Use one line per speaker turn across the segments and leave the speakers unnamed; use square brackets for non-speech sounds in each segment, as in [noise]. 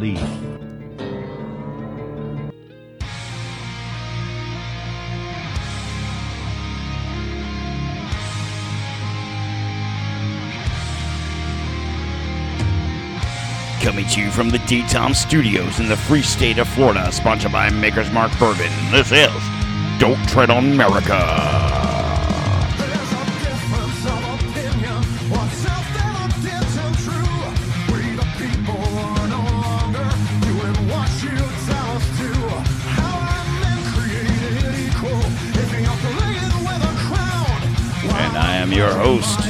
Lee.
Coming to you from the DTOM Studios in the free state of Florida, sponsored by Maker's Mark Bourbon. This is Don't Tread on Merica. Your host,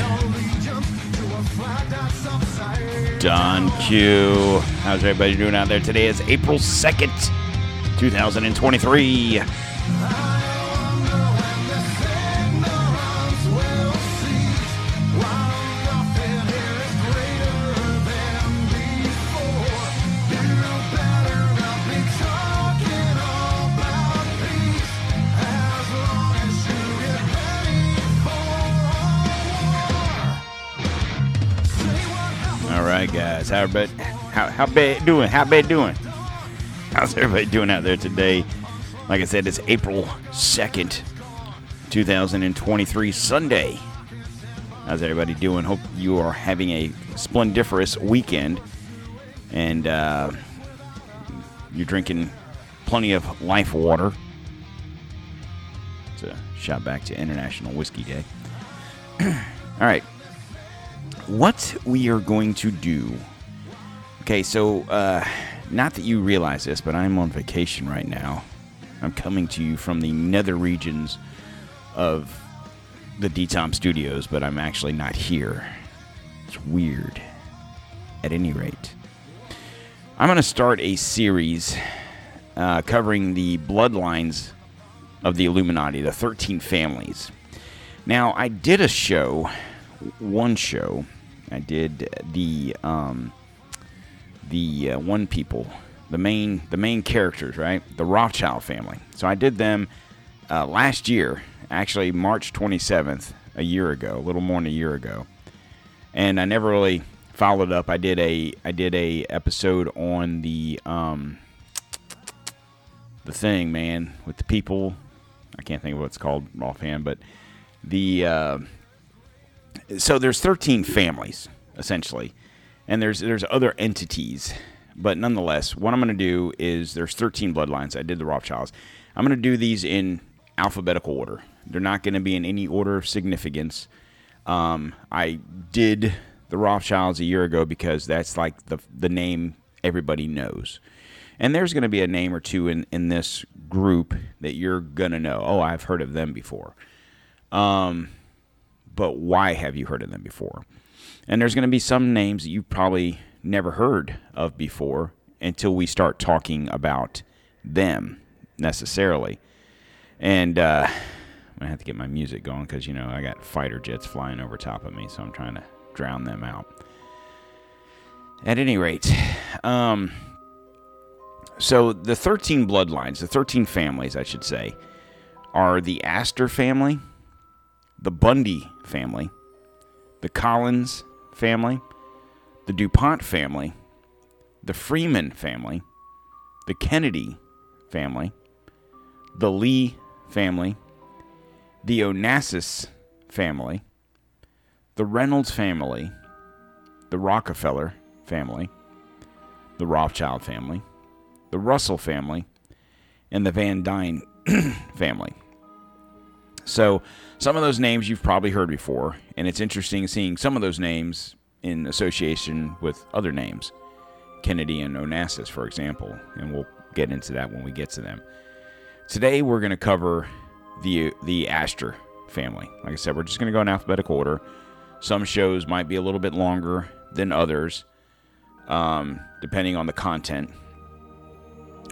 Don Q. How's everybody doing out there? Today is April 2nd, 2023. Guys. How everybody, how how bad doing? How bad doing? How's everybody doing out there today? Like I said, it's April second, two thousand and twenty-three, Sunday. How's everybody doing? Hope you are having a splendiferous weekend, and uh, you're drinking plenty of life water. It's a shout back to International Whiskey Day. [clears throat] All right what we are going to do. Okay, so uh, not that you realize this, but I'm on vacation right now. I'm coming to you from the nether regions of the DTOM studios, but I'm actually not here. It's weird. At any rate, I'm going to start a series uh, covering the bloodlines of the Illuminati, the 13 families. Now, I did a show, one show. I did the um, the uh, one people, the main the main characters, right? The Rothschild family. So I did them uh, last year, actually March 27th, a year ago, a little more than a year ago, and I never really followed up. I did a I did a episode on the um, the thing, man, with the people. I can't think of what it's called offhand, but the uh, so there's 13 families essentially, and there's there's other entities, but nonetheless, what I'm going to do is there's 13 bloodlines. I did the Rothschilds. I'm going to do these in alphabetical order. They're not going to be in any order of significance. Um, I did the Rothschilds a year ago because that's like the the name everybody knows. And there's going to be a name or two in, in this group that you're going to know. Oh, I've heard of them before. Um, but why have you heard of them before? And there's going to be some names that you've probably never heard of before until we start talking about them necessarily. And uh, to have to get my music going because, you know, I got fighter jets flying over top of me, so I'm trying to drown them out. At any rate, um, so the 13 bloodlines, the 13 families, I should say, are the Astor family, the Bundy family, the Collins family, the DuPont family, the Freeman family, the Kennedy family, the Lee family, the Onassis family, the Reynolds family, the Rockefeller family, the Rothschild family, the Russell family, and the Van Duyn [clears throat] family. So, some of those names you've probably heard before, and it's interesting seeing some of those names in association with other names. Kennedy and Onassis, for example, and we'll get into that when we get to them. Today we're going to cover the the Astor family. Like I said, we're just going to go in alphabetical order. Some shows might be a little bit longer than others, um, depending on the content.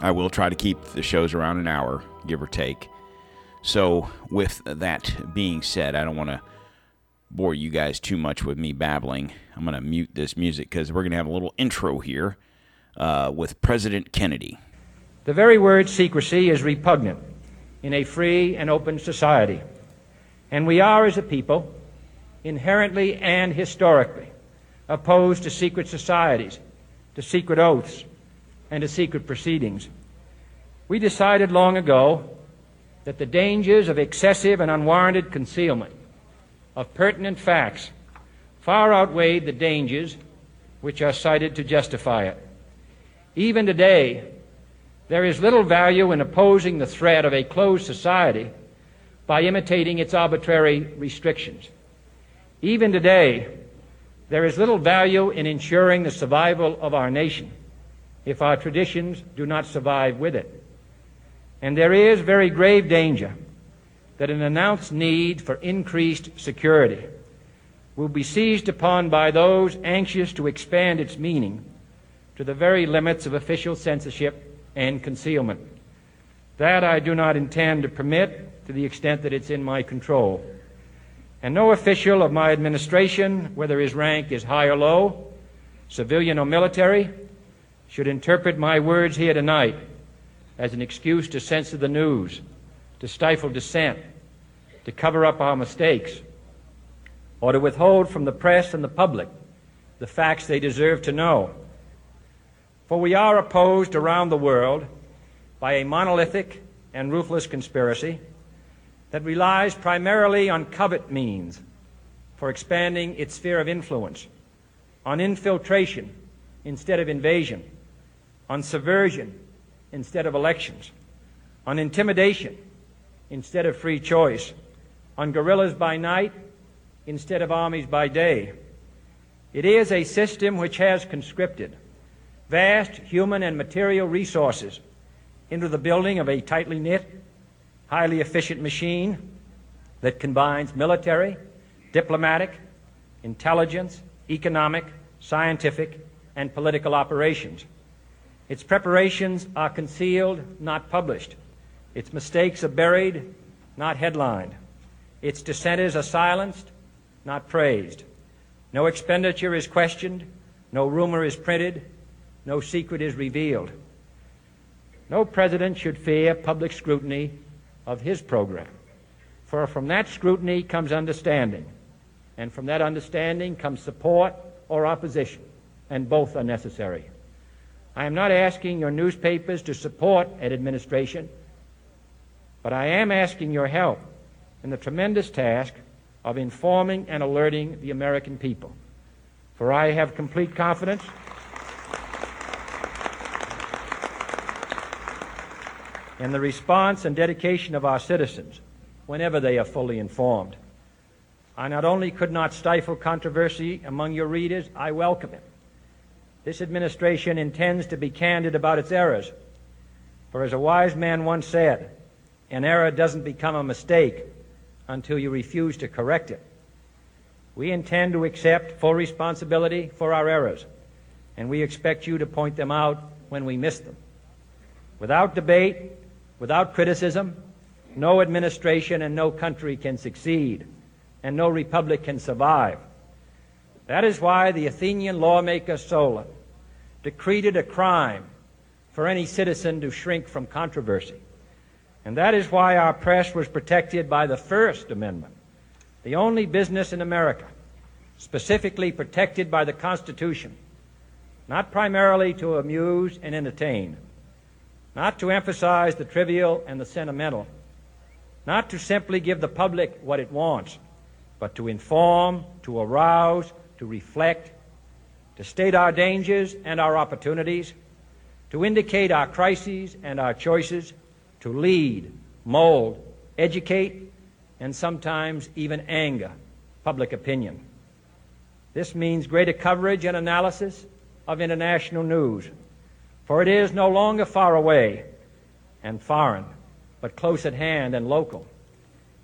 I will try to keep the shows around an hour, give or take. So, with that being said, I don't want to bore you guys too much with me babbling. I'm going to mute this music because we're going to have a little intro here uh, with President Kennedy.
The very word secrecy is repugnant in a free and open society. And we are, as a people, inherently and historically opposed to secret societies, to secret oaths, and to secret proceedings. We decided long ago that the dangers of excessive and unwarranted concealment of pertinent facts far outweighed the dangers which are cited to justify it. Even today, there is little value in opposing the threat of a closed society by imitating its arbitrary restrictions. Even today, there is little value in ensuring the survival of our nation if our traditions do not survive with it. And there is very grave danger that an announced need for increased security will be seized upon by those anxious to expand its meaning to the very limits of official censorship and concealment. That I do not intend to permit to the extent that it's in my control. And no official of my administration, whether his rank is high or low, civilian or military, should interpret my words here tonight as an excuse to censor the news, to stifle dissent, to cover up our mistakes, or to withhold from the press and the public the facts they deserve to know. For we are opposed around the world by a monolithic and ruthless conspiracy that relies primarily on covert means for expanding its sphere of influence, on infiltration instead of invasion, on subversion instead of elections, on intimidation instead of free choice, on guerrillas by night instead of armies by day. It is a system which has conscripted vast human and material resources into the building of a tightly knit, highly efficient machine that combines military, diplomatic, intelligence, economic, scientific, and political operations. Its preparations are concealed, not published. Its mistakes are buried, not headlined. Its dissenters are silenced, not praised. No expenditure is questioned, no rumor is printed, no secret is revealed. No president should fear public scrutiny of his program, for from that scrutiny comes understanding, and from that understanding comes support or opposition, and both are necessary. I am not asking your newspapers to support an administration, but I am asking your help in the tremendous task of informing and alerting the American people. For I have complete confidence. in the response and dedication of our citizens whenever they are fully informed. I not only could not stifle controversy among your readers, I welcome it. This administration intends to be candid about its errors. For as a wise man once said, an error doesn't become a mistake until you refuse to correct it. We intend to accept full responsibility for our errors, and we expect you to point them out when we miss them. Without debate, without criticism, no administration and no country can succeed, and no republic can survive. That is why the Athenian lawmaker Solon decreed it a crime for any citizen to shrink from controversy. And that is why our press was protected by the First Amendment, the only business in America specifically protected by the Constitution, not primarily to amuse and entertain, not to emphasize the trivial and the sentimental, not to simply give the public what it wants, but to inform, to arouse, to reflect, to state our dangers and our opportunities, to indicate our crises and our choices, to lead, mold, educate, and sometimes even anger public opinion. This means greater coverage and analysis of international news, for it is no longer far away and foreign, but close at hand and local.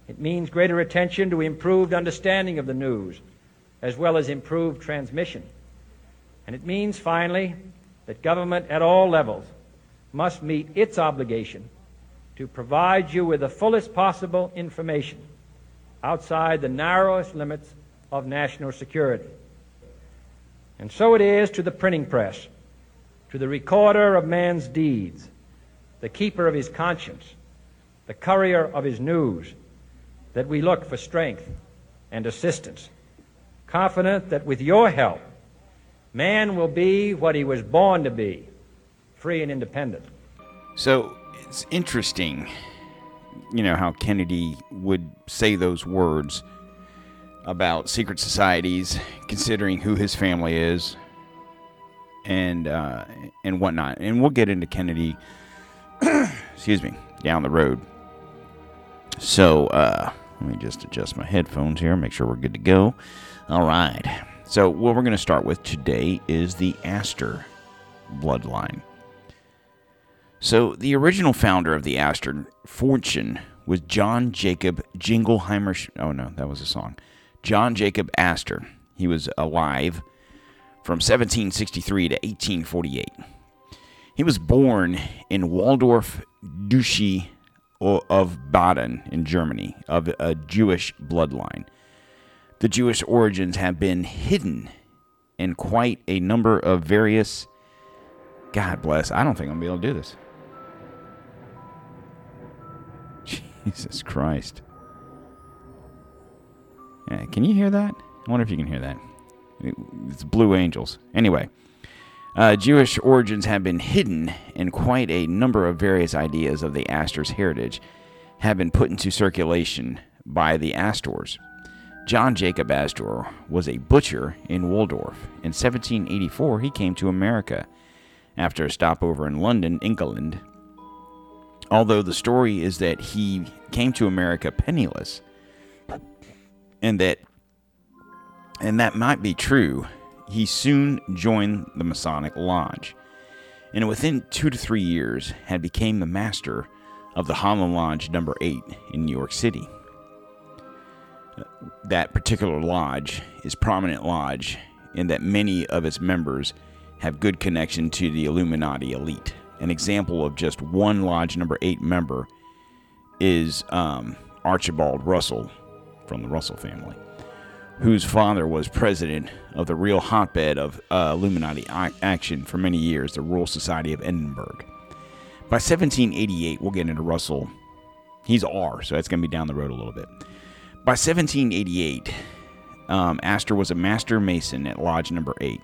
It means greater attention to improved understanding of the news, as well as improved transmission. And it means, finally, that government at all levels must meet its obligation to provide you with the fullest possible information outside the narrowest limits of national security. And so it is to the printing press, to the recorder of man's deeds, the keeper of his conscience, the courier of his news, that we look for strength and assistance, confident that with your help, man will be what he was born to be free and independent.
So it's interesting, you know, how Kennedy would say those words about secret societies, considering who his family is, and uh, and whatnot. And we'll get into Kennedy, [coughs] excuse me, down the road. So uh, let me just adjust my headphones here, make sure we're good to go. All right. So what we're going to start with today is the Astor bloodline. So, the original founder of the Astor fortune was John Jacob Jingleheimer. Oh, no, that was a song. John Jacob Astor. He was alive from 1763 to 1848. He was born in Waldorf, Duchy of Baden in Germany, of a Jewish bloodline. The Jewish origins have been hidden in quite a number of various. God bless. I don't think I'm going to be able to do this. [laughs] Jesus Christ. Yeah, can you hear that? I wonder if you can hear that. It's Blue Angels. Anyway, uh, Jewish origins have been hidden, and quite a number of various ideas of the Astor's heritage have been put into circulation by the Astors. John Jacob Astor was a butcher in Waldorf. In 1784, he came to America after a stopover in London, England, although the story is that he came to America penniless and that and that might be true he soon joined the Masonic Lodge and within 2 to 3 years had become the master of the Holland Lodge number 8 in New York City that particular lodge is prominent lodge in that many of its members have good connection to the Illuminati elite. An example of just one lodge number eight member is um, Archibald Russell from the Russell family, whose father was president of the real hotbed of uh, Illuminati ac- action for many years, the Royal Society of Edinburgh. By 1788, we'll get into Russell. He's R, so that's going to be down the road a little bit. By 1788, um, Astor was a master mason at Lodge Number 8.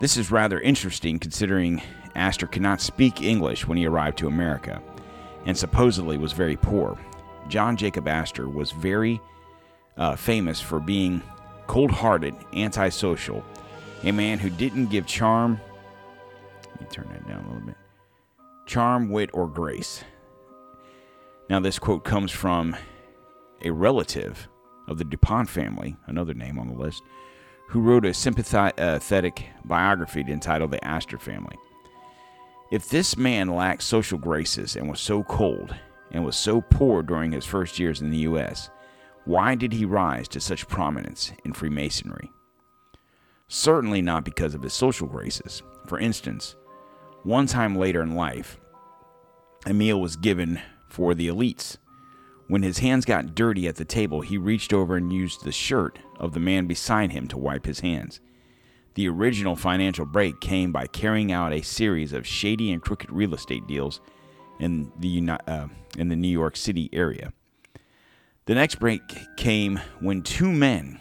This is rather interesting considering Astor could not speak English when he arrived to America and supposedly was very poor. John Jacob Astor was very uh, famous for being cold hearted, antisocial, a man who didn't give charm. Let me turn that down a little bit. Charm, wit, or grace. Now, this quote comes from a relative of the DuPont family, another name on the list, who wrote a sympathetic biography entitled The Astor Family. If this man lacked social graces and was so cold and was so poor during his first years in the U.S., why did he rise to such prominence in Freemasonry? Certainly not because of his social graces. For instance, one time later in life, a meal was given for the elites. When his hands got dirty at the table, he reached over and used the shirt of the man beside him to wipe his hands. The original financial break came by carrying out a series of shady and crooked real estate deals in the uh, in the New York City area. The next break came when two men,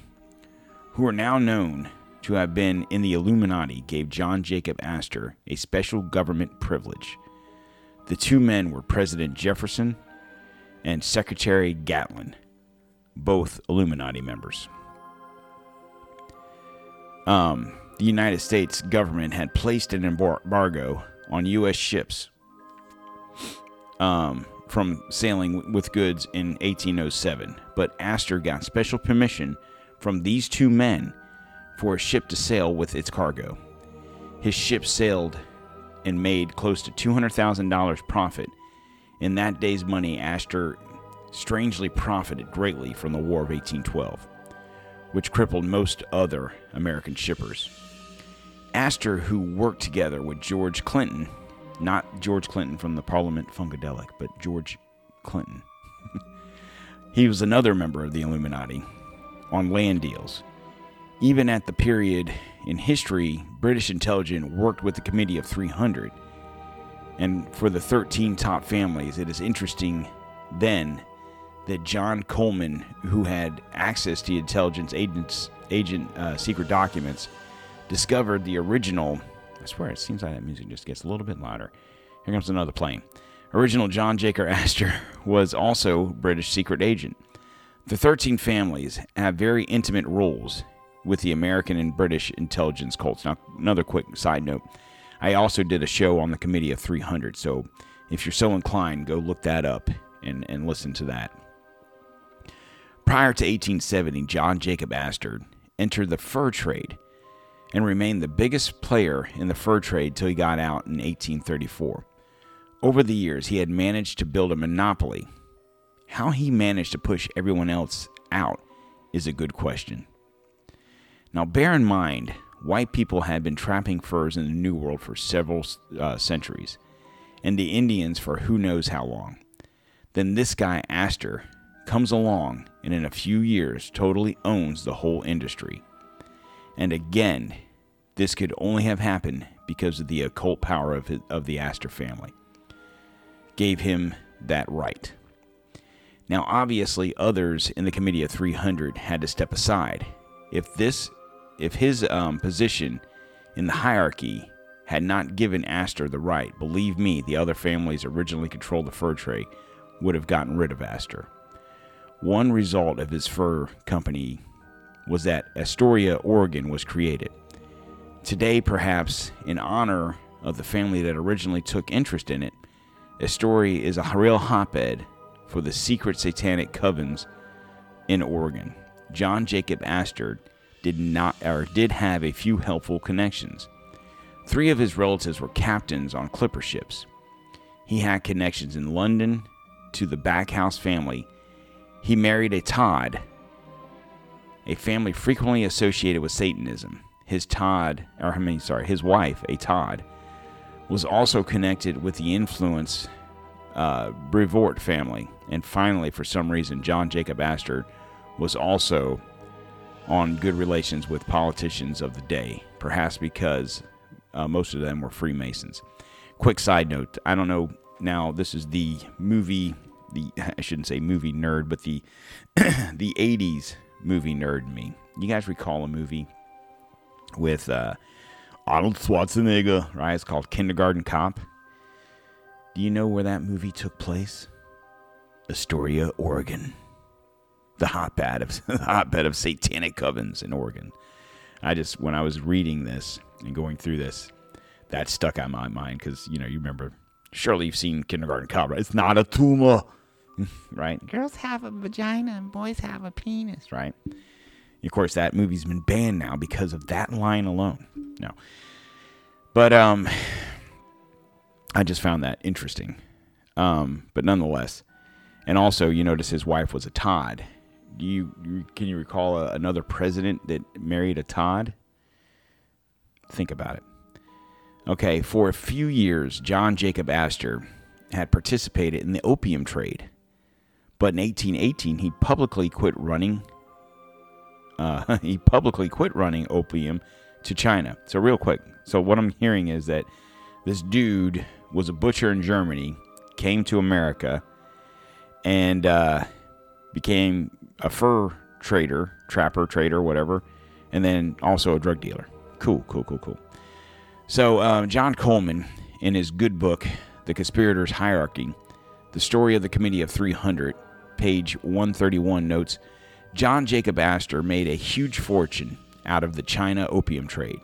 who are now known to have been in the Illuminati, gave John Jacob Astor a special government privilege. The two men were President Jefferson and Secretary Gallatin, both Illuminati members. Um, the United States government had placed an embargo on U.S. ships um, from sailing with goods in 1807, but Astor got special permission from these two men for a ship to sail with its cargo. His ship sailed and made close to $200,000 profit. In that day's money, Astor strangely profited greatly from the War of 1812, which crippled most other American shippers. Astor, who worked together with George Clinton, not George Clinton from the Parliament Funkadelic, but George Clinton. [laughs] he was another member of the Illuminati on land deals. Even at the period in history, British intelligence worked with the Committee of 300. And for the 13 top families, it is interesting then that John Coleman, who had access to intelligence agents, agent uh, secret documents, discovered the original. I swear, it seems like that music just gets a little bit louder. Here comes another plane. Original John Jacob Astor [laughs] was also British secret agent. The 13 families have very intimate roles with the American and British intelligence cults. Now, another quick side note I also did a show on the Committee of 300, so if you're so inclined, go look that up and, and listen to that. Prior to 1870, John Jacob Astor entered the fur trade and remained the biggest player in the fur trade till he got out in 1834. Over the years, he had managed to build a monopoly. How he managed to push everyone else out is a good question. Now, bear in mind, white people had been trapping furs in the New World for several uh, centuries, and the Indians for who knows how long. Then this guy, Astor, comes along and in a few years totally owns the whole industry. And again, this could only have happened because of the occult power of, his, of the Astor family. Gave him that right. Now, obviously, others in the Committee of 300 had to step aside. If this, if his um, position in the hierarchy had not given Astor the right, believe me, the other families originally controlled the fur trade would have gotten rid of Astor. One result of his fur company was that Astoria, Oregon was created. Today, perhaps in honor of the family that originally took interest in it, Astoria is a real hotbed for the secret satanic covens in Oregon. John Jacob Astor did not or did have a few helpful connections. Three of his relatives were captains on clipper ships. He had connections in London to the Backhouse family. He married a Todd, a family frequently associated with Satanism. His Todd, or I mean, sorry, his wife, a Todd, was also connected with the influence uh, Brevoort family. And finally, for some reason, John Jacob Astor was also on good relations with politicians of the day, perhaps because uh, most of them were Freemasons. Quick side note I don't know now, this is the movie, the [laughs] I shouldn't say movie nerd, but the, [clears throat] the 80s movie nerd me. You guys recall a movie with uh, Arnold Schwarzenegger, right? It's called Kindergarten Cop. Do you know where that movie took place? Astoria, Oregon. The hotbed of [laughs] the hotbed of satanic covens in Oregon. I just when I was reading this and going through this, that stuck out my mind because you know you remember surely you've seen Kindergarten Cop, right? It's not a tumor, [laughs] right? Girls have a vagina and boys have a penis, right? Of course, that movie's been banned now because of that line alone. No, but um, [sighs] I just found that interesting. Um, but nonetheless, and also you notice his wife was a Todd. Do you, you can you recall a, another president that married a Todd? Think about it. Okay, for a few years, John Jacob Astor had participated in the opium trade, but in 1818 he publicly quit running. Uh, [laughs] he publicly quit running opium to China. So real quick, so what I'm hearing is that this dude was a butcher in Germany, came to America, and uh, became a fur trader, trapper, trader, whatever, and then also a drug dealer. Cool, cool, cool, cool. So, uh, John Coleman, in his good book, The Conspirators' Hierarchy, the story of the Committee of 300, page 131, notes John Jacob Astor made a huge fortune out of the China opium trade.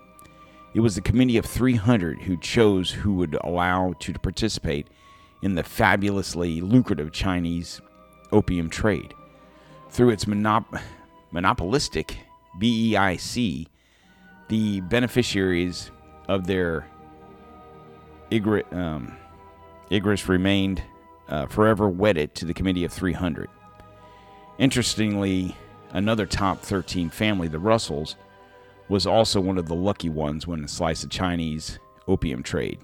It was the Committee of 300 who chose who would allow to participate in the fabulously lucrative Chinese opium trade. Through its monop- monopolistic BEIC, the beneficiaries of their igri- um, Igris remained uh, forever wedded to the Committee of 300. Interestingly, another top 13 family, the Russells, was also one of the lucky ones when it sliced the Chinese opium trade.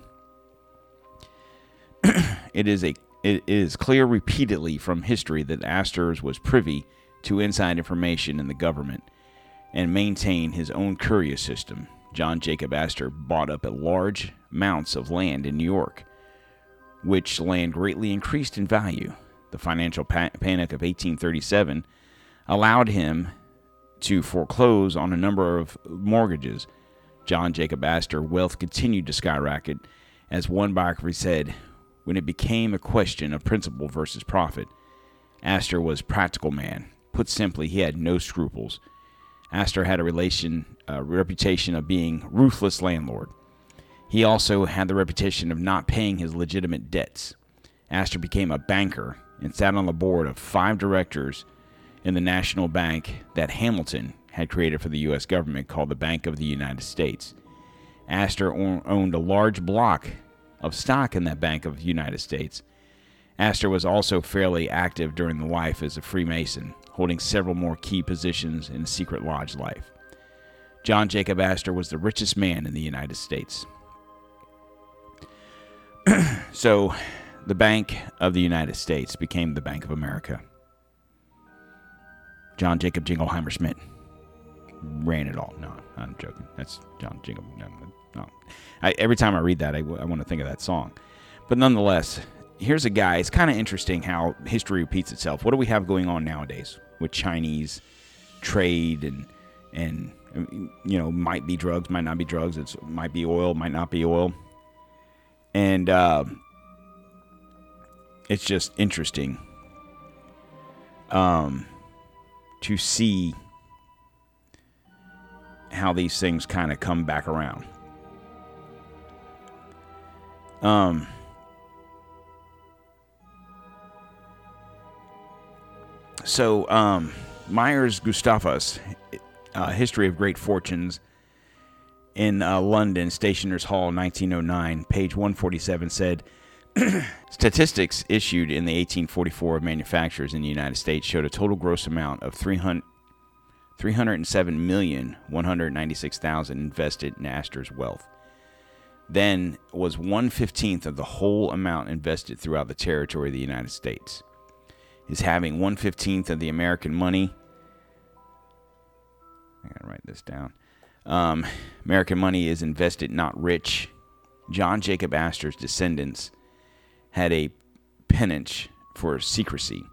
[clears throat] it is a it is clear repeatedly from history that Astor's was privy to inside information in the government and maintained his own courier system. John Jacob Astor bought up large amounts of land in New York, which land greatly increased in value. The financial pa- panic of 1837 allowed him to foreclose on a number of mortgages. John Jacob Astor wealth continued to skyrocket, as one biography said, when it became a question of principle versus profit. Astor was a practical man. Put simply, he had no scruples. Astor had a relation, reputation of being ruthless landlord. He also had the reputation of not paying his legitimate debts. Astor became a banker and sat on the board of five directors in the national bank that Hamilton had created for the U.S. government called the Bank of the United States. Astor owned a large block of stock in that Bank of the United States. Astor was also fairly active during the life as a Freemason, holding several more key positions in secret lodge life. John Jacob Astor was the richest man in the United States. [clears throat] so, the Bank of the United States became the Bank of America. John Jacob Jingleheimer Schmidt ran it all. No, I'm joking. That's John Jingle. I, every time I read that, I, want to think of that song. But nonetheless, here's a guy. It's kind of interesting how history repeats itself. What do we have going on nowadays with Chinese trade and and you know might be drugs, might not be drugs. It's might be oil, might not be oil, and uh, it's just interesting um, to see how these things kind of come back around. Um, so, um, Myers Gustavus, uh, History of Great Fortunes in uh, London, Stationers Hall, 1909, page 147 said, [clears throat] Statistics issued in the 1844 of manufacturers in the United States showed a total gross amount of 300 307,196,000 invested in Astor's wealth. Then was one fifteenth of the whole amount invested throughout the territory of the United States. Is having one fifteenth of the American money. I gotta write this down. Um, American money is invested, not rich. John Jacob Astor's descendants had a penance for secrecy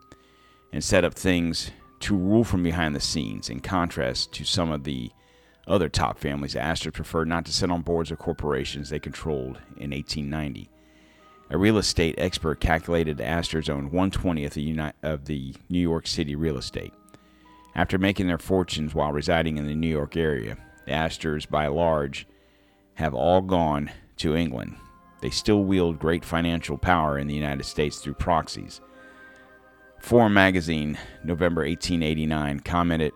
and set up things to rule from behind the scenes. In contrast to some of the other top families, Astor preferred not to sit on boards of corporations they controlled in 1890. A real estate expert calculated Astor's owned 120th of, of the New York City real estate. After making their fortunes while residing in the New York area, the Astors, by large, have all gone to England. They still wield great financial power in the United States through proxies. Forum magazine, November 1889, commented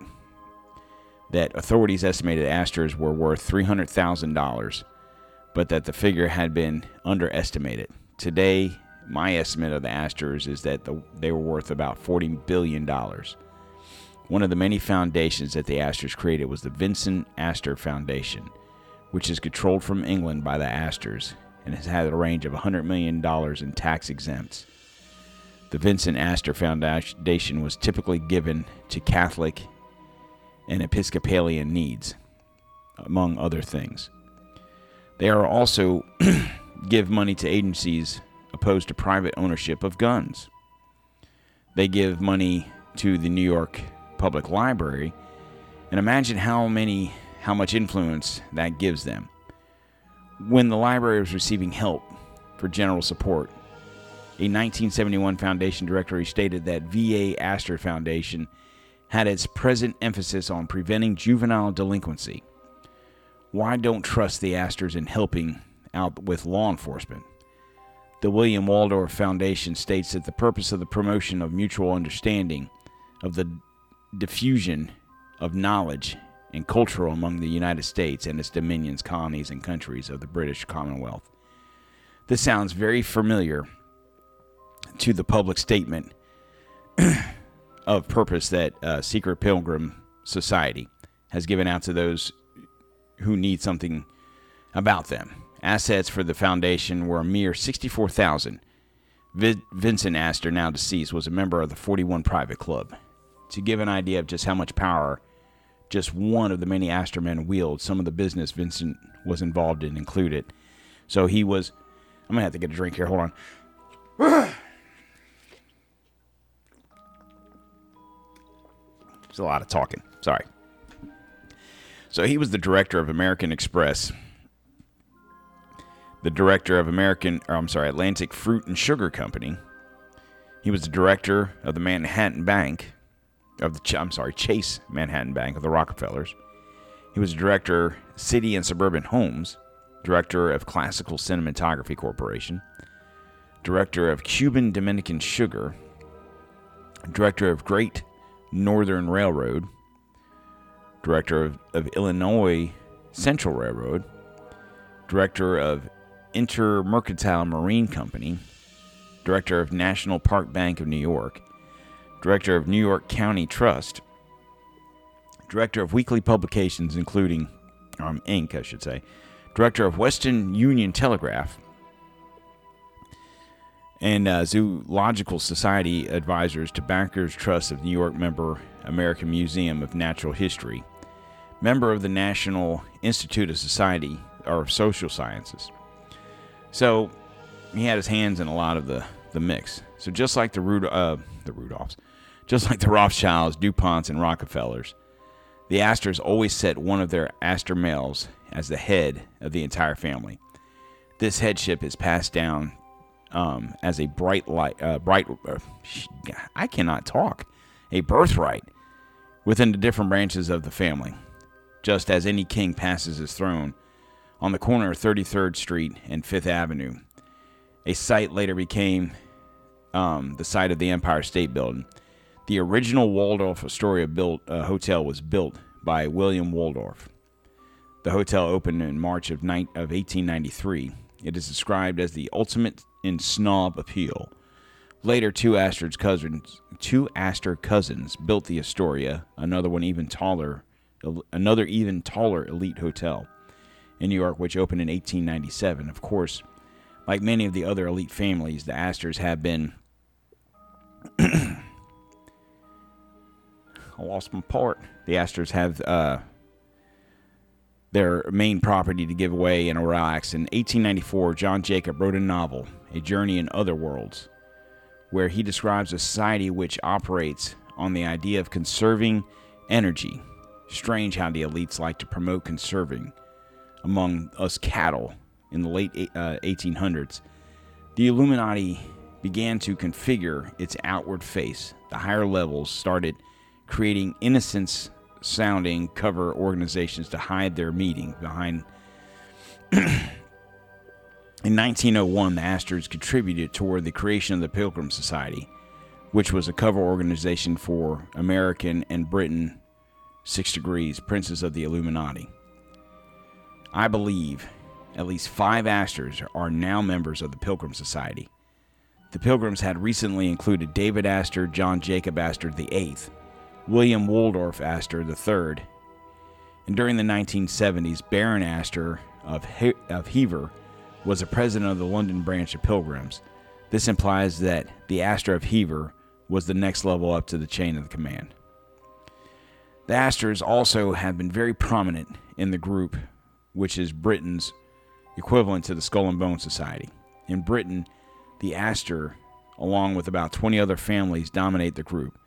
that authorities estimated Astors were worth $300,000, but that the figure had been underestimated. Today, my estimate of the Astors is that the, they were worth about $40 billion. One of the many foundations that the Astors created was the Vincent Astor Foundation, which is controlled from England by the Astors and has had a range of $100 million in tax exempts. The Vincent Astor Foundation was typically given to Catholic and Episcopalian needs, among other things. They are also [clears throat] give money to agencies opposed to private ownership of guns. They give money to the New York Public Library, and imagine how many how much influence that gives them. When the library was receiving help for general support, a 1971 foundation directory stated that VA Astor Foundation had its present emphasis on preventing juvenile delinquency. Why don't trust the Astors in helping out with law enforcement? the William Waldorf Foundation states that the purpose of the promotion of mutual understanding of the diffusion of knowledge and culture among the United States and its dominions, colonies, and countries of the British Commonwealth. This sounds very familiar to the public statement [clears throat] of purpose that uh, Secret Pilgrim Society has given out to those who need something about them. Assets for the foundation were a mere 64,000. Vi- Vincent Astor, now deceased, was a member of the 41 Private Club. To give an idea of just how much power just one of the many Astor men wield, some of the business Vincent was involved in included. So he was. I'm gonna have to get a drink here. Hold on. [clears throat] There's a lot of talking. Sorry. So he was the director of American Express, the director of American, or I'm sorry, Atlantic Fruit and Sugar Company. He was the director of the Manhattan Bank, of the I'm sorry, Chase Manhattan Bank of the Rockefellers. He was director City and Suburban Homes, director of Classical Cinematography Corporation, director of Cuban Dominican Sugar, director of Great Northern Railroad, director of, of Illinois Central Railroad, director of Intermercantile Marine Company, director of National Park Bank of New York, director of New York County Trust, director of weekly publications, including um, Inc., I should say, director of Western Union Telegraph, and uh, Zoological Society advisors to Bankers Trust of New York member American Museum of Natural History, member of the National Institute of Society or of Social Sciences. So he had his hands in a lot of the, the mix. So just like the Rud- uh, the Rudolphs, just like the Rothschilds, DuPonts, and Rockefellers, the Astors always set one of their Astor males as the head of the entire family. This headship is passed down um, as a bright light, uh, bright. Uh, I cannot talk. A birthright within the different branches of the family, just as any king passes his throne on the corner of 33rd Street and Fifth Avenue. A site later became um, the site of the Empire State Building. The original Waldorf Astoria built uh, hotel was built by William Waldorf. The hotel opened in March of, ni- of 1893. It is described as the ultimate in snob appeal. Later, two Astor's cousins, two Astor cousins, built the Astoria, another one even taller, another even taller elite hotel in New York, which opened in 1897. Of course, like many of the other elite families, the Astors have been. [clears throat] I lost my part. The Astors have uh, their main property to give away and relax. In 1894, John Jacob wrote a novel, A Journey in Other Worlds, where he describes a society which operates on the idea of conserving energy. Strange how the elites like to promote conserving among us cattle in the late uh, 1800s. The Illuminati began to configure its outward face. The higher levels started creating innocence sounding cover organizations to hide their meeting behind. In 1901, the Astors contributed toward the creation of the Pilgrim Society, which was a cover organization for American and Britain Six Degrees, Princes of the Illuminati. I believe at least five Astors are now members of the Pilgrim Society. The Pilgrims had recently included David Astor, John Jacob Astor VIII, William Waldorf Astor III, and during the 1970s, Baron Astor of, he- of Hever was the president of the London branch of Pilgrims. This implies that the Astor of Hever was the next level up to the chain of command. The Astors also have been very prominent in the group, which is Britain's equivalent to the Skull and Bone Society. In Britain, the Astor, along with about 20 other families, dominate the group,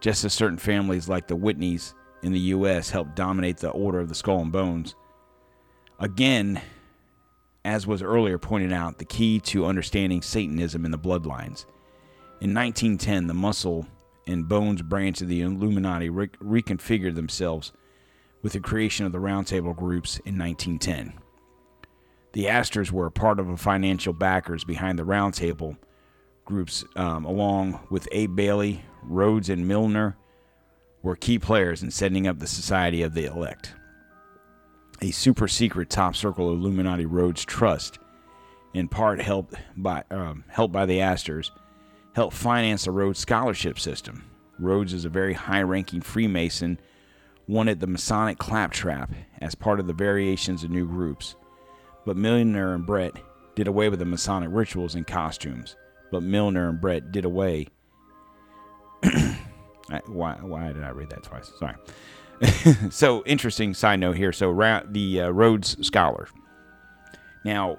just as certain families like the Whitneys in the U.S. help dominate the Order of the Skull and Bones. Again, as was earlier pointed out, the key to understanding Satanism in the bloodlines. In 1910, the Muscle and Bones branch of the Illuminati re- reconfigured themselves with the creation of the roundtable groups in 1910. The Astors were a part of the financial backers behind the Roundtable groups, um, along with Abe Bailey, Rhodes, and Milner, were key players in setting up the Society of the Elect, a super secret top circle Illuminati Rhodes Trust, in part helped by um, helped by the Astors, helped finance the Rhodes Scholarship System. Rhodes is a very high-ranking Freemason, wanted the Masonic claptrap as part of the variations of new groups, but Milner and Brett did away with the Masonic rituals and costumes. But Milner and Brett did away. [clears throat] Why, why did I read that twice? Sorry. [laughs] so interesting side note here. So Ra- the uh, Rhodes Scholar. Now,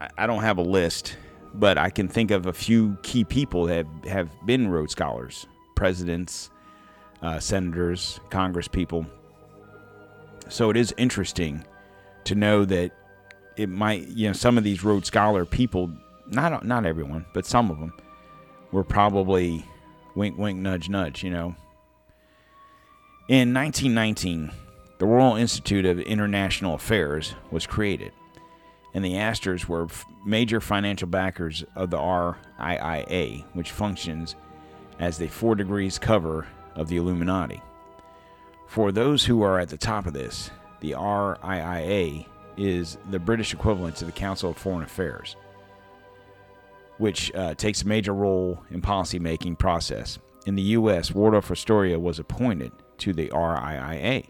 I- I don't have a list, but I can think of a few key people that have, have been Rhodes Scholars: presidents, uh, senators, Congress people. So it is interesting to know that it might, you know, some of these Rhodes Scholar people, not not everyone, but some of them, were probably wink, wink, nudge, nudge. You know. In 1919, the Royal Institute of International Affairs was created, and the Astors were major financial backers of the RIIA, which functions as the four degrees cover of the Illuminati. For those who are at the top of this, the RIIA is the British equivalent to the Council of Foreign Affairs, which uh, takes a major role in policy-making process. In the U.S., Waldorf Astoria was appointed to the RIIA,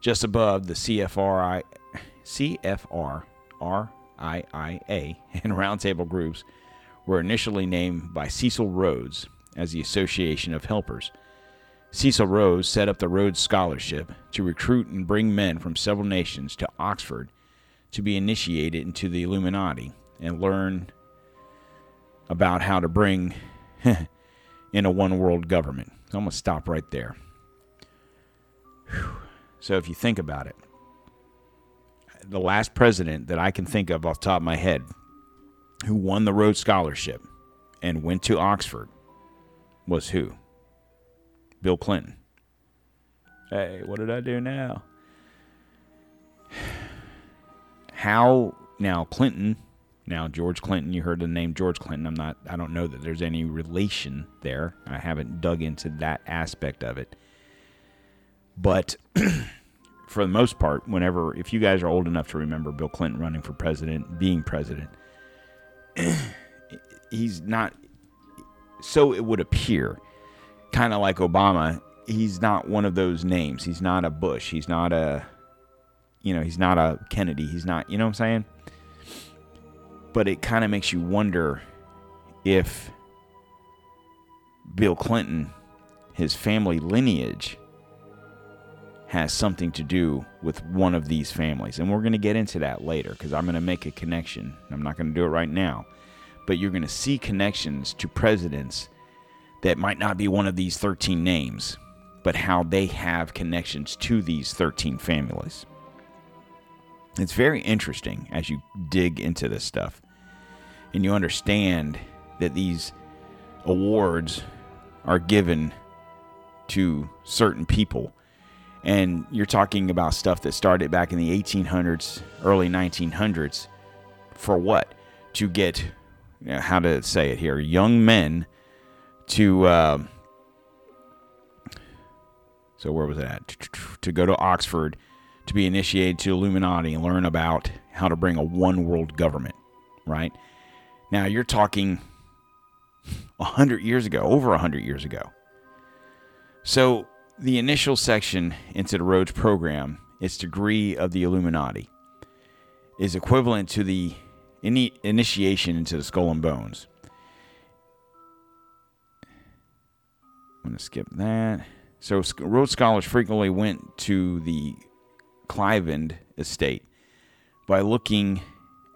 just above the CFRI, CFR, RIIA, [laughs] and Roundtable groups were initially named by Cecil Rhodes as the Association of Helpers. Cecil Rhodes set up the Rhodes Scholarship to recruit and bring men from several nations to Oxford to be initiated into the Illuminati and learn about how to bring [laughs] in a one world government. I'm going to stop right there. So, if you think about it, the last president that I can think of off the top of my head who won the Rhodes Scholarship and went to Oxford was who? Bill Clinton. Hey, what did I do now? [sighs] How now Clinton, now George Clinton, you heard the name George Clinton. I'm not I don't know that there's any relation there. I haven't dug into that aspect of it. But [clears throat] for the most part, whenever if you guys are old enough to remember Bill Clinton running for president, being president, [clears throat] he's not so it would appear kind of like Obama, he's not one of those names. He's not a Bush. He's not a, you know, he's not a Kennedy. He's not, you know what I'm saying? But it kind of makes you wonder if Bill Clinton, his family lineage, has something to do with one of these families. And we're going to get into that later because I'm going to make a connection. I'm not going to do it right now. But you're going to see connections to presidents that might not be one of these 13 names, but how they have connections to these 13 families. It's very interesting as you dig into this stuff and you understand that these awards are given to certain people. And you're talking about stuff that started back in the 1800s, early 1900s. For what? To get, you know, how to say it here, young men to uh, so where was it at to go to oxford to be initiated to illuminati and learn about how to bring a one world government right now you're talking 100 years ago over 100 years ago so the initial section into the rhodes program its degree of the illuminati is equivalent to the ini- initiation into the skull and bones I'm going to skip that. So, Rhodes Scholars frequently went to the Cliveden estate. By looking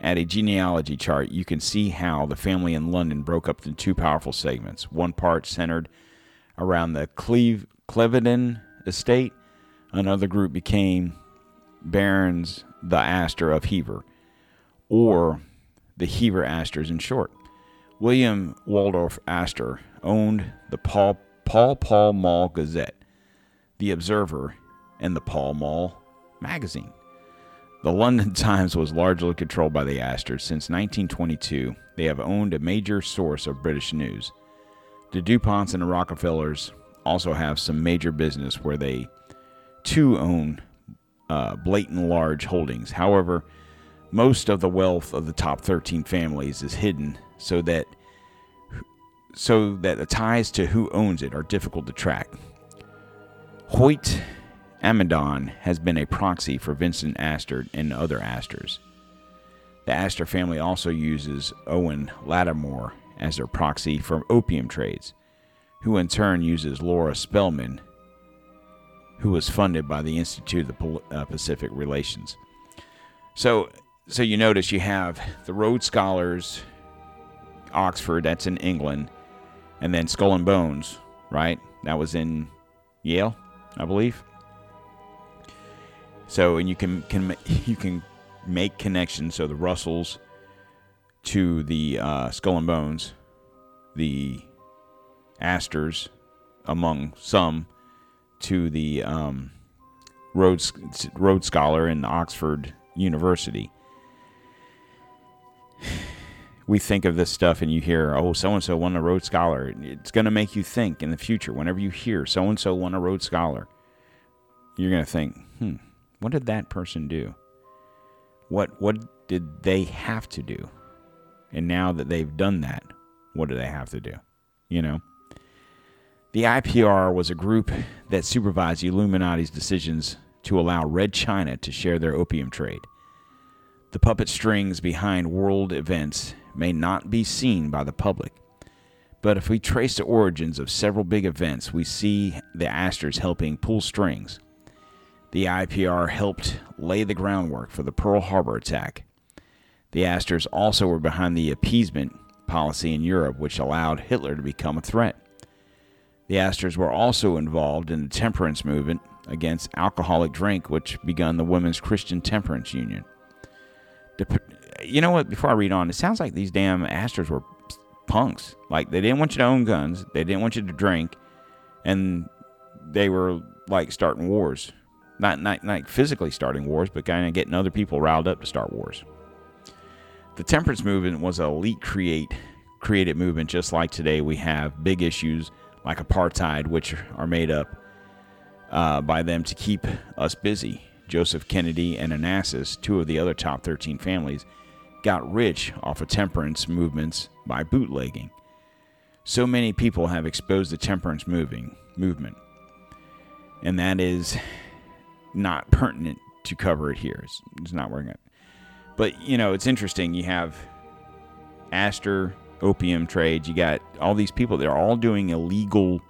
at a genealogy chart, you can see how the family in London broke up into two powerful segments. One part centered around the Cleve- Cliveden estate, another group became Barons the Astor of Hever, or the Hever Astors in short. William Waldorf Astor owned the Pall Pall Pall Mall Gazette, the Observer, and the Pall Mall magazine. The London [laughs] Times was largely controlled by the Astors. Since 1922, they have owned a major source of British news. The DuPonts and the Rockefellers also have some major business where they too own uh, blatant large holdings. However, most of the wealth of the top 13 families is hidden so that so that the ties to who owns it are difficult to track. Hoyt Ammon has been a proxy for Vincent Astor and other Astors. The Astor family also uses Owen Lattimore as their proxy for opium trades, who in turn uses Laura Spelman, who was funded by the Institute of uh, Pacific Relations. So, so you notice you have the Rhodes Scholars, Oxford, that's in England, and then Skull and Bones, right? That was in Yale, I believe. So, and you can can [laughs] you can make connections. So the Russells to the uh, Skull and Bones, the Astors, among some, to the um, Rhodes Rhodes Scholar in Oxford University. We think of this stuff and you hear, oh, so and so won a Rhodes Scholar. It's going to make you think in the future. Whenever you hear so and so won a Rhodes Scholar, you're going to think, hmm, what did that person do? What what did they have to do? And now that they've done that, what do they have to do? You know? The IPR was a group that supervised the Illuminati's decisions to allow Red China to share their opium trade. The puppet strings behind world events may not be seen by the public, but if we trace the origins of several big events, we see the Astors helping pull strings. The IPR helped lay the groundwork for the Pearl Harbor attack. The Astors also were behind the appeasement policy in Europe, which allowed Hitler to become a threat. The Astors were also involved in the temperance movement against alcoholic drink, which begun the Women's Christian Temperance Union. You know what? Before I read on, it sounds like these damn Astors were punks. Like they didn't want you to own guns, they didn't want you to drink, and they were like starting wars. Not not like physically starting wars, but kind of getting other people riled up to start wars. The temperance movement was an elite create created movement just like today we have big issues like apartheid which are made up uh, by them to keep us busy. Joseph Kennedy and Onassis, two of the other top 13 families, got rich off of temperance movements by bootlegging. So many people have exposed the temperance moving movement, and that is not pertinent to cover it here. It's, it's not working. Out. But you know, it's interesting. You have Astor opium trades. You got all these people. They're all doing illegal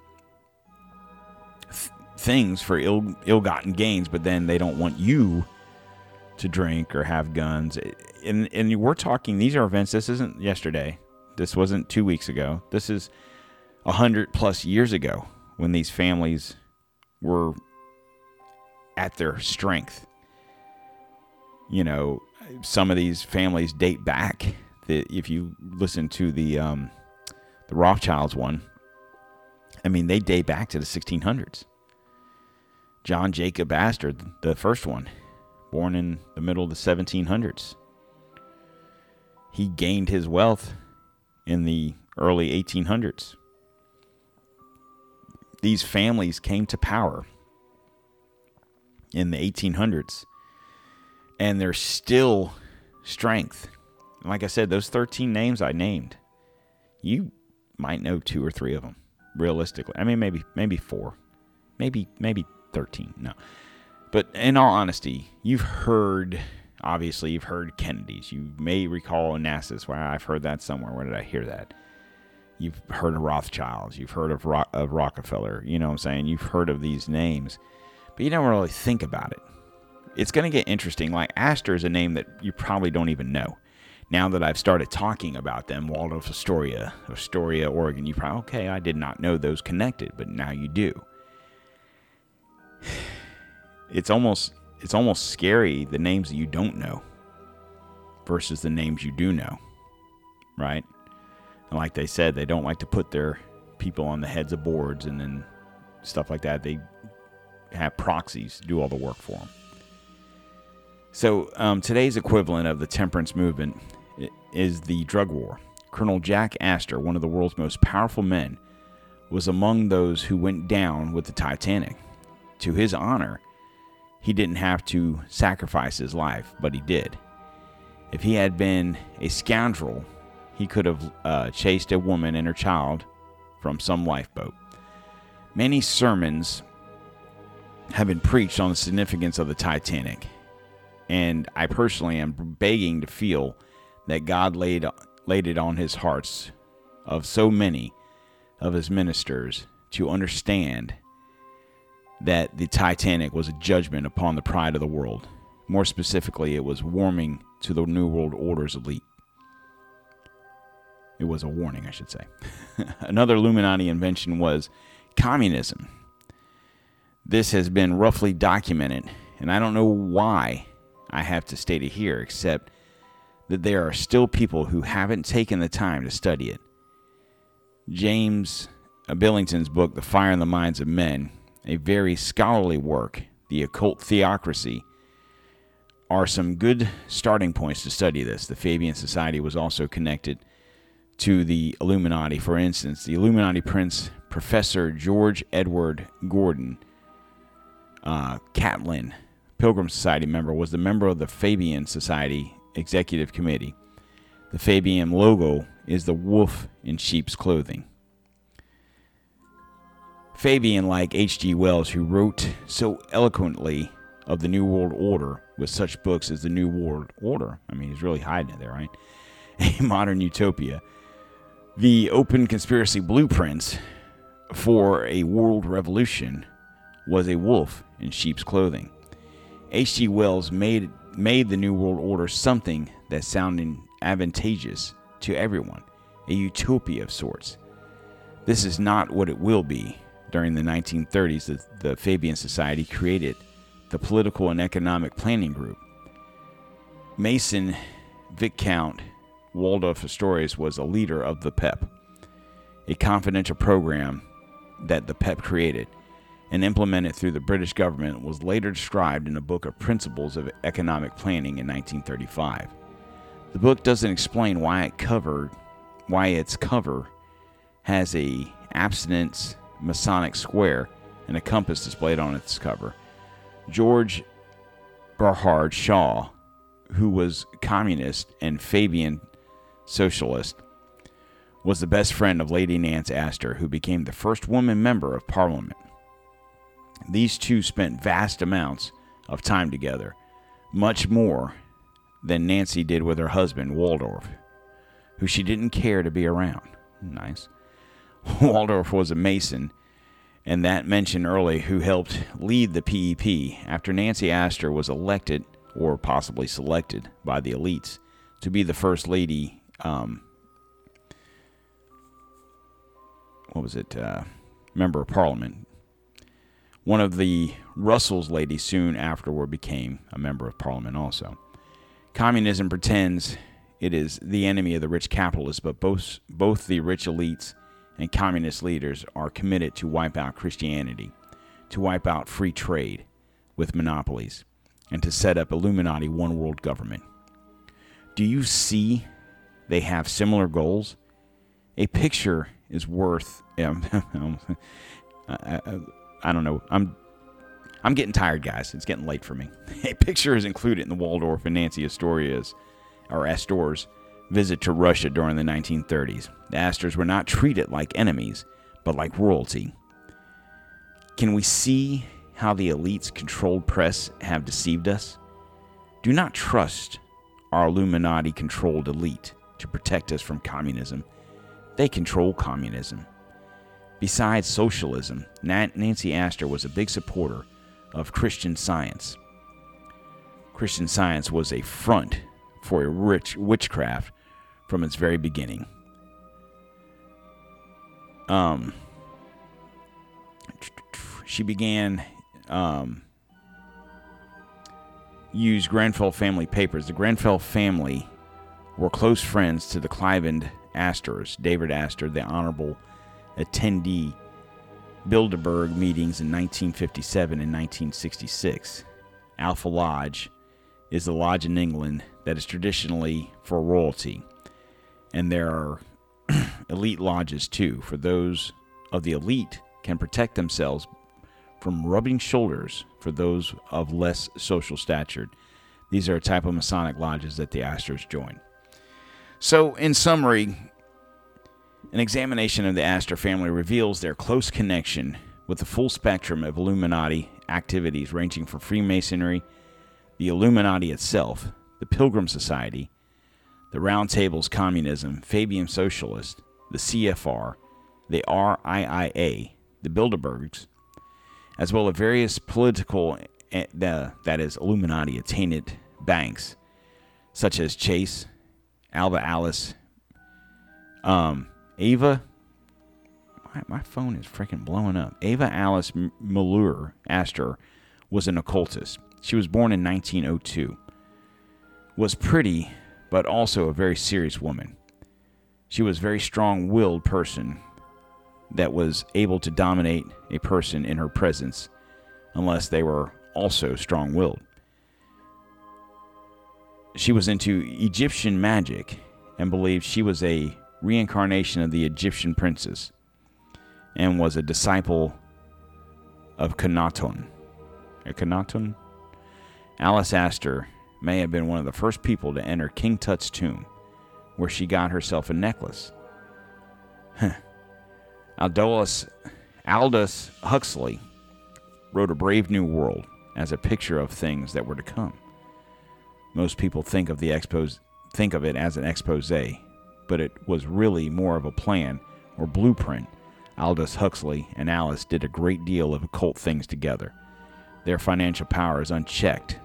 th- things for ill ill-gotten gains, but then they don't want you to drink or have guns. And and we're talking. These are events. This isn't yesterday. This wasn't two weeks ago. This is a hundred plus years ago when these families were at their strength. You know, some of these families date back. That if you listen to the um, the Rothschilds one, I mean, they date back to the 1600s. John Jacob Astor, the first one, born in the middle of the 1700s. He gained his wealth in the early 1800s. These families came to power in the 1800s, and there's still strength. Like I said, those 13 names I named, you might know two or three of them realistically. I mean, maybe maybe four, maybe maybe 13. No, but in all honesty, you've heard. Obviously, you've heard Kennedy's. You may recall Onassis. Well, I've heard that somewhere. Where did I hear that? You've heard of Rothschilds. You've heard of, Ro- of Rockefeller. You know what I'm saying? You've heard of these names, but you don't really think about it. It's going to get interesting. Like Astor is a name that you probably don't even know. Now that I've started talking about them, Waldorf Astoria, Astoria, Oregon, you probably, okay, I did not know those connected, but now you do. [sighs] It's almost it's almost scary the names that you don't know versus the names you do know. Right? And like they said, they don't like to put their people on the heads of boards and then stuff like that. They have proxies do all the work for them. So um, today's equivalent of the temperance movement is the drug war. Colonel Jack Astor, one of the world's most powerful men, was among those who went down with the Titanic. To his honor, he didn't have to sacrifice his life, but he did. If he had been a scoundrel, he could have uh, chased a woman and her child from some lifeboat. Many sermons have been preached on the significance of the Titanic, and I personally am begging to feel that God laid laid it on his hearts of so many of his ministers to understand that the Titanic was a judgment upon the pride of the world. More specifically, it was warming to the New World Order's elite. It was a warning, I should say. [laughs] Another Illuminati invention was communism. This has been roughly documented, and I don't know why I have to state it here, except that there are still people who haven't taken the time to study it. James Billington's book, The Fire in the Minds of Men, a very scholarly work, The Occult Theocrasy, are some good starting points to study this. The Fabian Society was also connected to the Illuminati. For instance, the Illuminati Prince Professor George Edward Gordon uh, Catlin, Pilgrim Society member, was the member of the Fabian Society Executive Committee. The Fabian logo is the wolf in sheep's clothing. Fabian, like H.G. Wells, who wrote so eloquently of the New World Order with such books as the New World Order, I mean, he's really hiding it there, right? [laughs] A modern utopia. The open conspiracy blueprints for a world revolution was a wolf in sheep's clothing. H.G. Wells made made the New World Order something that sounded advantageous to everyone, a utopia of sorts. This is not what it will be. During the 1930s, the, the Fabian Society created the Political and Economic Planning Group. Mason Viscount Waldorf Astorius was a leader of the PEP, a confidential program that the PEP created and implemented through the British government was later described in a book of Principles of Economic Planning in 1935. The book doesn't explain why it covered why its cover has a abstinence Masonic square and a compass displayed on its cover. George Bernard Shaw, who was communist and Fabian socialist, was the best friend of Lady Nance Astor, who became the first woman member of Parliament. These two spent vast amounts of time together, much more than Nancy did with her husband, Waldorf, who she didn't care to be around. Nice. [laughs] Waldorf was a Mason, and that mentioned early who helped lead the PEP after Nancy Astor was elected or possibly selected by the elites to be the first lady. Um, what was it? Uh, member of Parliament. One of the Russell's ladies soon afterward became a member of Parliament also. Communism pretends it is the enemy of the rich capitalists, but both, both the rich elites and communist leaders are committed to wipe out Christianity, to wipe out free trade with monopolies, and to set up Illuminati one world government. Do you see they have similar goals? A picture is worth. [laughs] Um, I, um, [laughs] uh, uh, I, don't know. I'm I'm getting tired, guys. It's getting late for me. [laughs] A picture is included in the Waldorf and Nancy Astoria's or Astor's visit to Russia during the 1930s. The Astors were not treated like enemies, but like royalty. Can we see how the elites controlled press have deceived us? Do not trust our Illuminati controlled elite to protect us from communism. They control communism. Besides socialism, Nancy Astor was a big supporter of Christian science. Christian science was a front for rich witchcraft from its very beginning. Um, she began um, use Grenfell family papers. The Grenfell family were close friends to the Cliveden Astors. David Astor, the honorable attendee Bilderberg meetings in 1957 and 1966. Alpha Lodge is the lodge in England that is traditionally for royalty. And there are [clears throat] elite lodges too, for those of the elite can protect themselves from rubbing shoulders for those of less social stature. These are a type of Masonic lodges that the Astors join. So, in summary, an examination of the Astor family reveals their close connection with the full spectrum of Illuminati activities, ranging from Freemasonry, the Illuminati itself, the Pilgrim Society, the Round Table's communism, Fabian Socialist, the CFR, the RIIA, the Bilderbergs, as well as various political, the, that is, Illuminati attainted banks, such as Chase, Alba Alice, um, Ava. My, my phone is freaking blowing up. Ava Alice Muriel Astor was an occultist. She was born in 1902. Was pretty, but also a very serious woman. She was a very strong-willed person that was able to dominate a person in her presence unless they were also strong-willed. She was into Egyptian magic and believed she was a reincarnation of the Egyptian princess and was a disciple of Khenaton. Akhenaton? Alice Astor may have been one of the first people to enter King Tut's tomb, where she got herself a necklace. Aldous, Aldous Huxley wrote A Brave New World as a picture of things that were to come. Most people think of the expose, think of it as an expose, but it was really more of a plan or blueprint. Aldous Huxley and Alice did a great deal of occult things together. Their financial power is unchecked.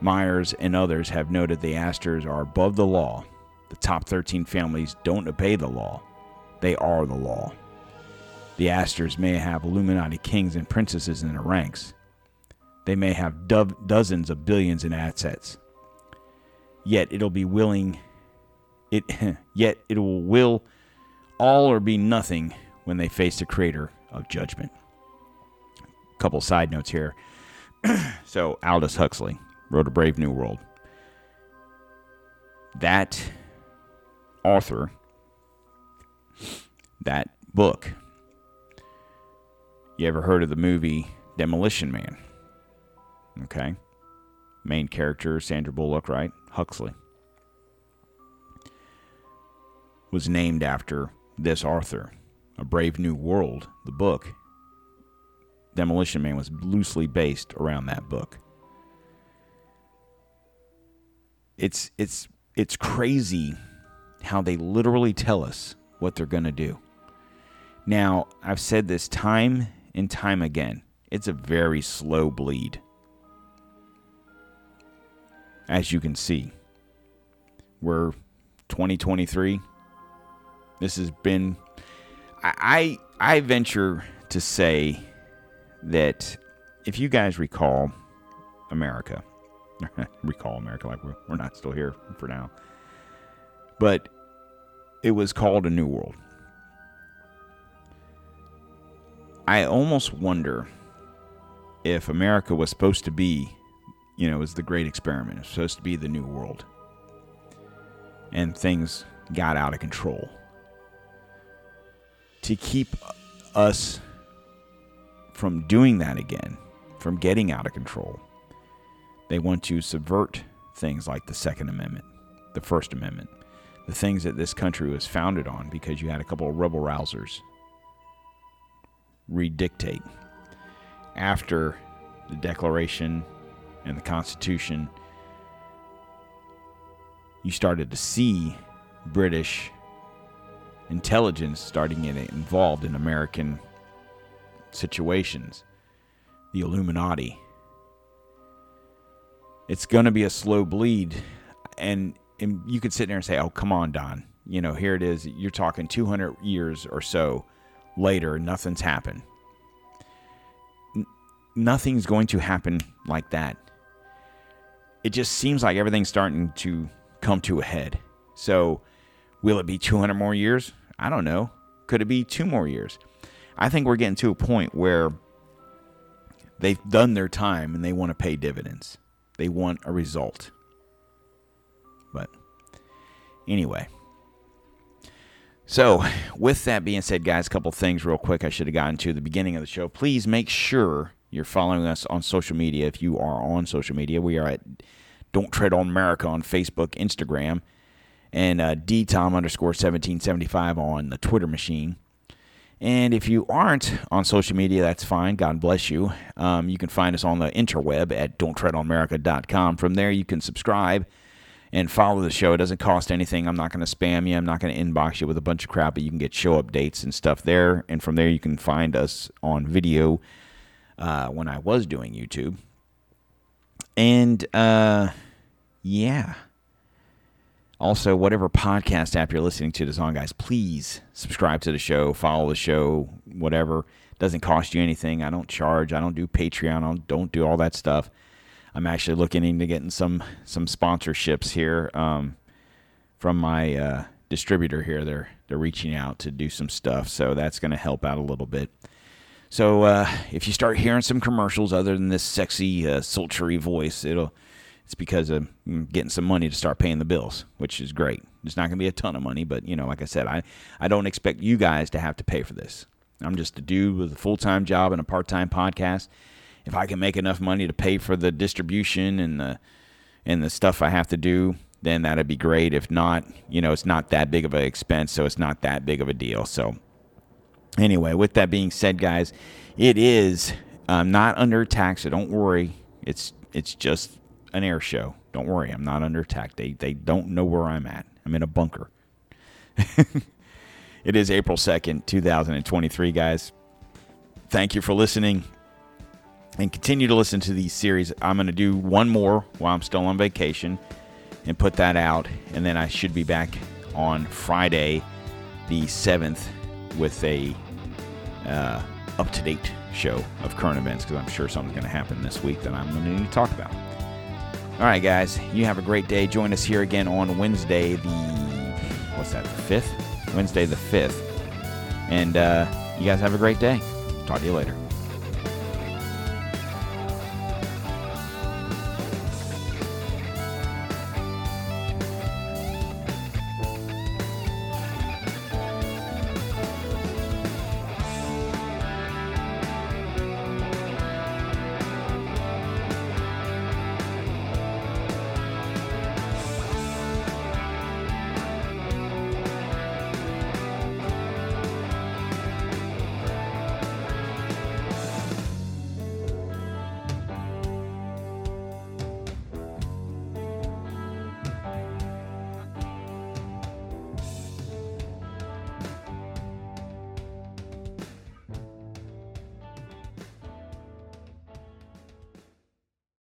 Myers and others have noted the Astors are above the law. The top 13 families don't obey the law, they are the law. The Astors may have Illuminati kings and princesses in their ranks. They may have do- dozens of billions in assets. Yet it'll be willing it [laughs] yet it will all or be nothing when they face the creator of judgment. A Couple side notes here. [clears throat] so Aldous Huxley wrote A Brave New World. That author, that book. You ever heard of the movie Demolition Man? Okay. Main character, Sandra Bullock, right? Huxley. Was named after this author. A Brave New World, the book. Demolition Man was loosely based around that book. It's it's it's crazy how they literally tell us what they're going to do. Now, I've said this time and time again. It's a very slow bleed. As you can see, we're 2023. This has been I I, I venture to say that if you guys recall America, [laughs] recall America like we're, we're not still here for now, but it was called a New World. I almost wonder if America was supposed to be, you know, was the great experiment. It was supposed to be the New World. And things got out of control. To keep us from doing that again, from getting out of control, they want to subvert things like the Second Amendment, the First Amendment, the things that this country was founded on because you had a couple of rebel rousers redictate after the Declaration and the Constitution. You started to see British intelligence starting to get involved in American situations. The Illuminati. It's going to be a slow bleed. And, and you could sit there and say, oh, come on, Don. You know, here it is. You're talking 200 years or so later, nothing's happened. N- nothing's going to happen like that. It just seems like everything's starting to come to a head. So, will it be 200 more years? I don't know. Could it be two more years? I think we're getting to a point where they've done their time and they want to pay dividends. They want a result. But anyway. So, with that being said, guys, a couple things real quick I should have gotten to the beginning of the show. Please make sure you're following us on social media. If you are on social media, we are at Don't Tread on Merica on Facebook, Instagram, and uh, dtom underscore 1775 on the Twitter machine. And if you aren't on social media, that's fine. God bless you. Um, you can find us on the interweb at don'ttreadonmerica.com. From there, you can subscribe and follow the show. It doesn't cost anything. I'm not going to spam you. I'm not going to inbox you with a bunch of crap, but you can get show updates and stuff there. And from there, you can find us on video uh, when I was doing YouTube. And uh, yeah. Also, whatever podcast app you're listening to this on, guys, please subscribe to the show, follow the show, whatever. It doesn't cost you anything. I don't charge. I don't do Patreon. I don't, don't do all that stuff. I'm actually looking into getting some some sponsorships here um, from my uh, distributor here. They're they're reaching out to do some stuff, so that's going to help out a little bit. So uh, if you start hearing some commercials other than this sexy, uh, sultry voice, it'll it's because of mm, getting some money to start paying the bills, which is great. It's not going to be a ton of money, but you know, like I said, I I don't expect you guys to have to pay for this. I'm just a dude with a full time job and a part time podcast. If I can make enough money to pay for the distribution and the and the stuff I have to do, then that'd be great. If not, you know, it's not that big of an expense, so it's not that big of a deal. So anyway, with that being said, guys, it is um, not under attack, so don't worry. It's it's just an air show. Don't worry, I'm not under attack. They they don't know where I'm at. I'm in a bunker. [laughs] it is April 2nd, 2023, guys. Thank you for listening and continue to listen to these series. I'm going to do one more while I'm still on vacation and put that out. And then I should be back on Friday, the 7th, with a uh, up to date show of current events because I'm sure something's going to happen this week that I'm going to need to talk about. All right, guys, you have a great day. Join us here again on Wednesday, the what's that, the 5th? Wednesday, the 5th. And uh, you guys have a great day. Talk to you later.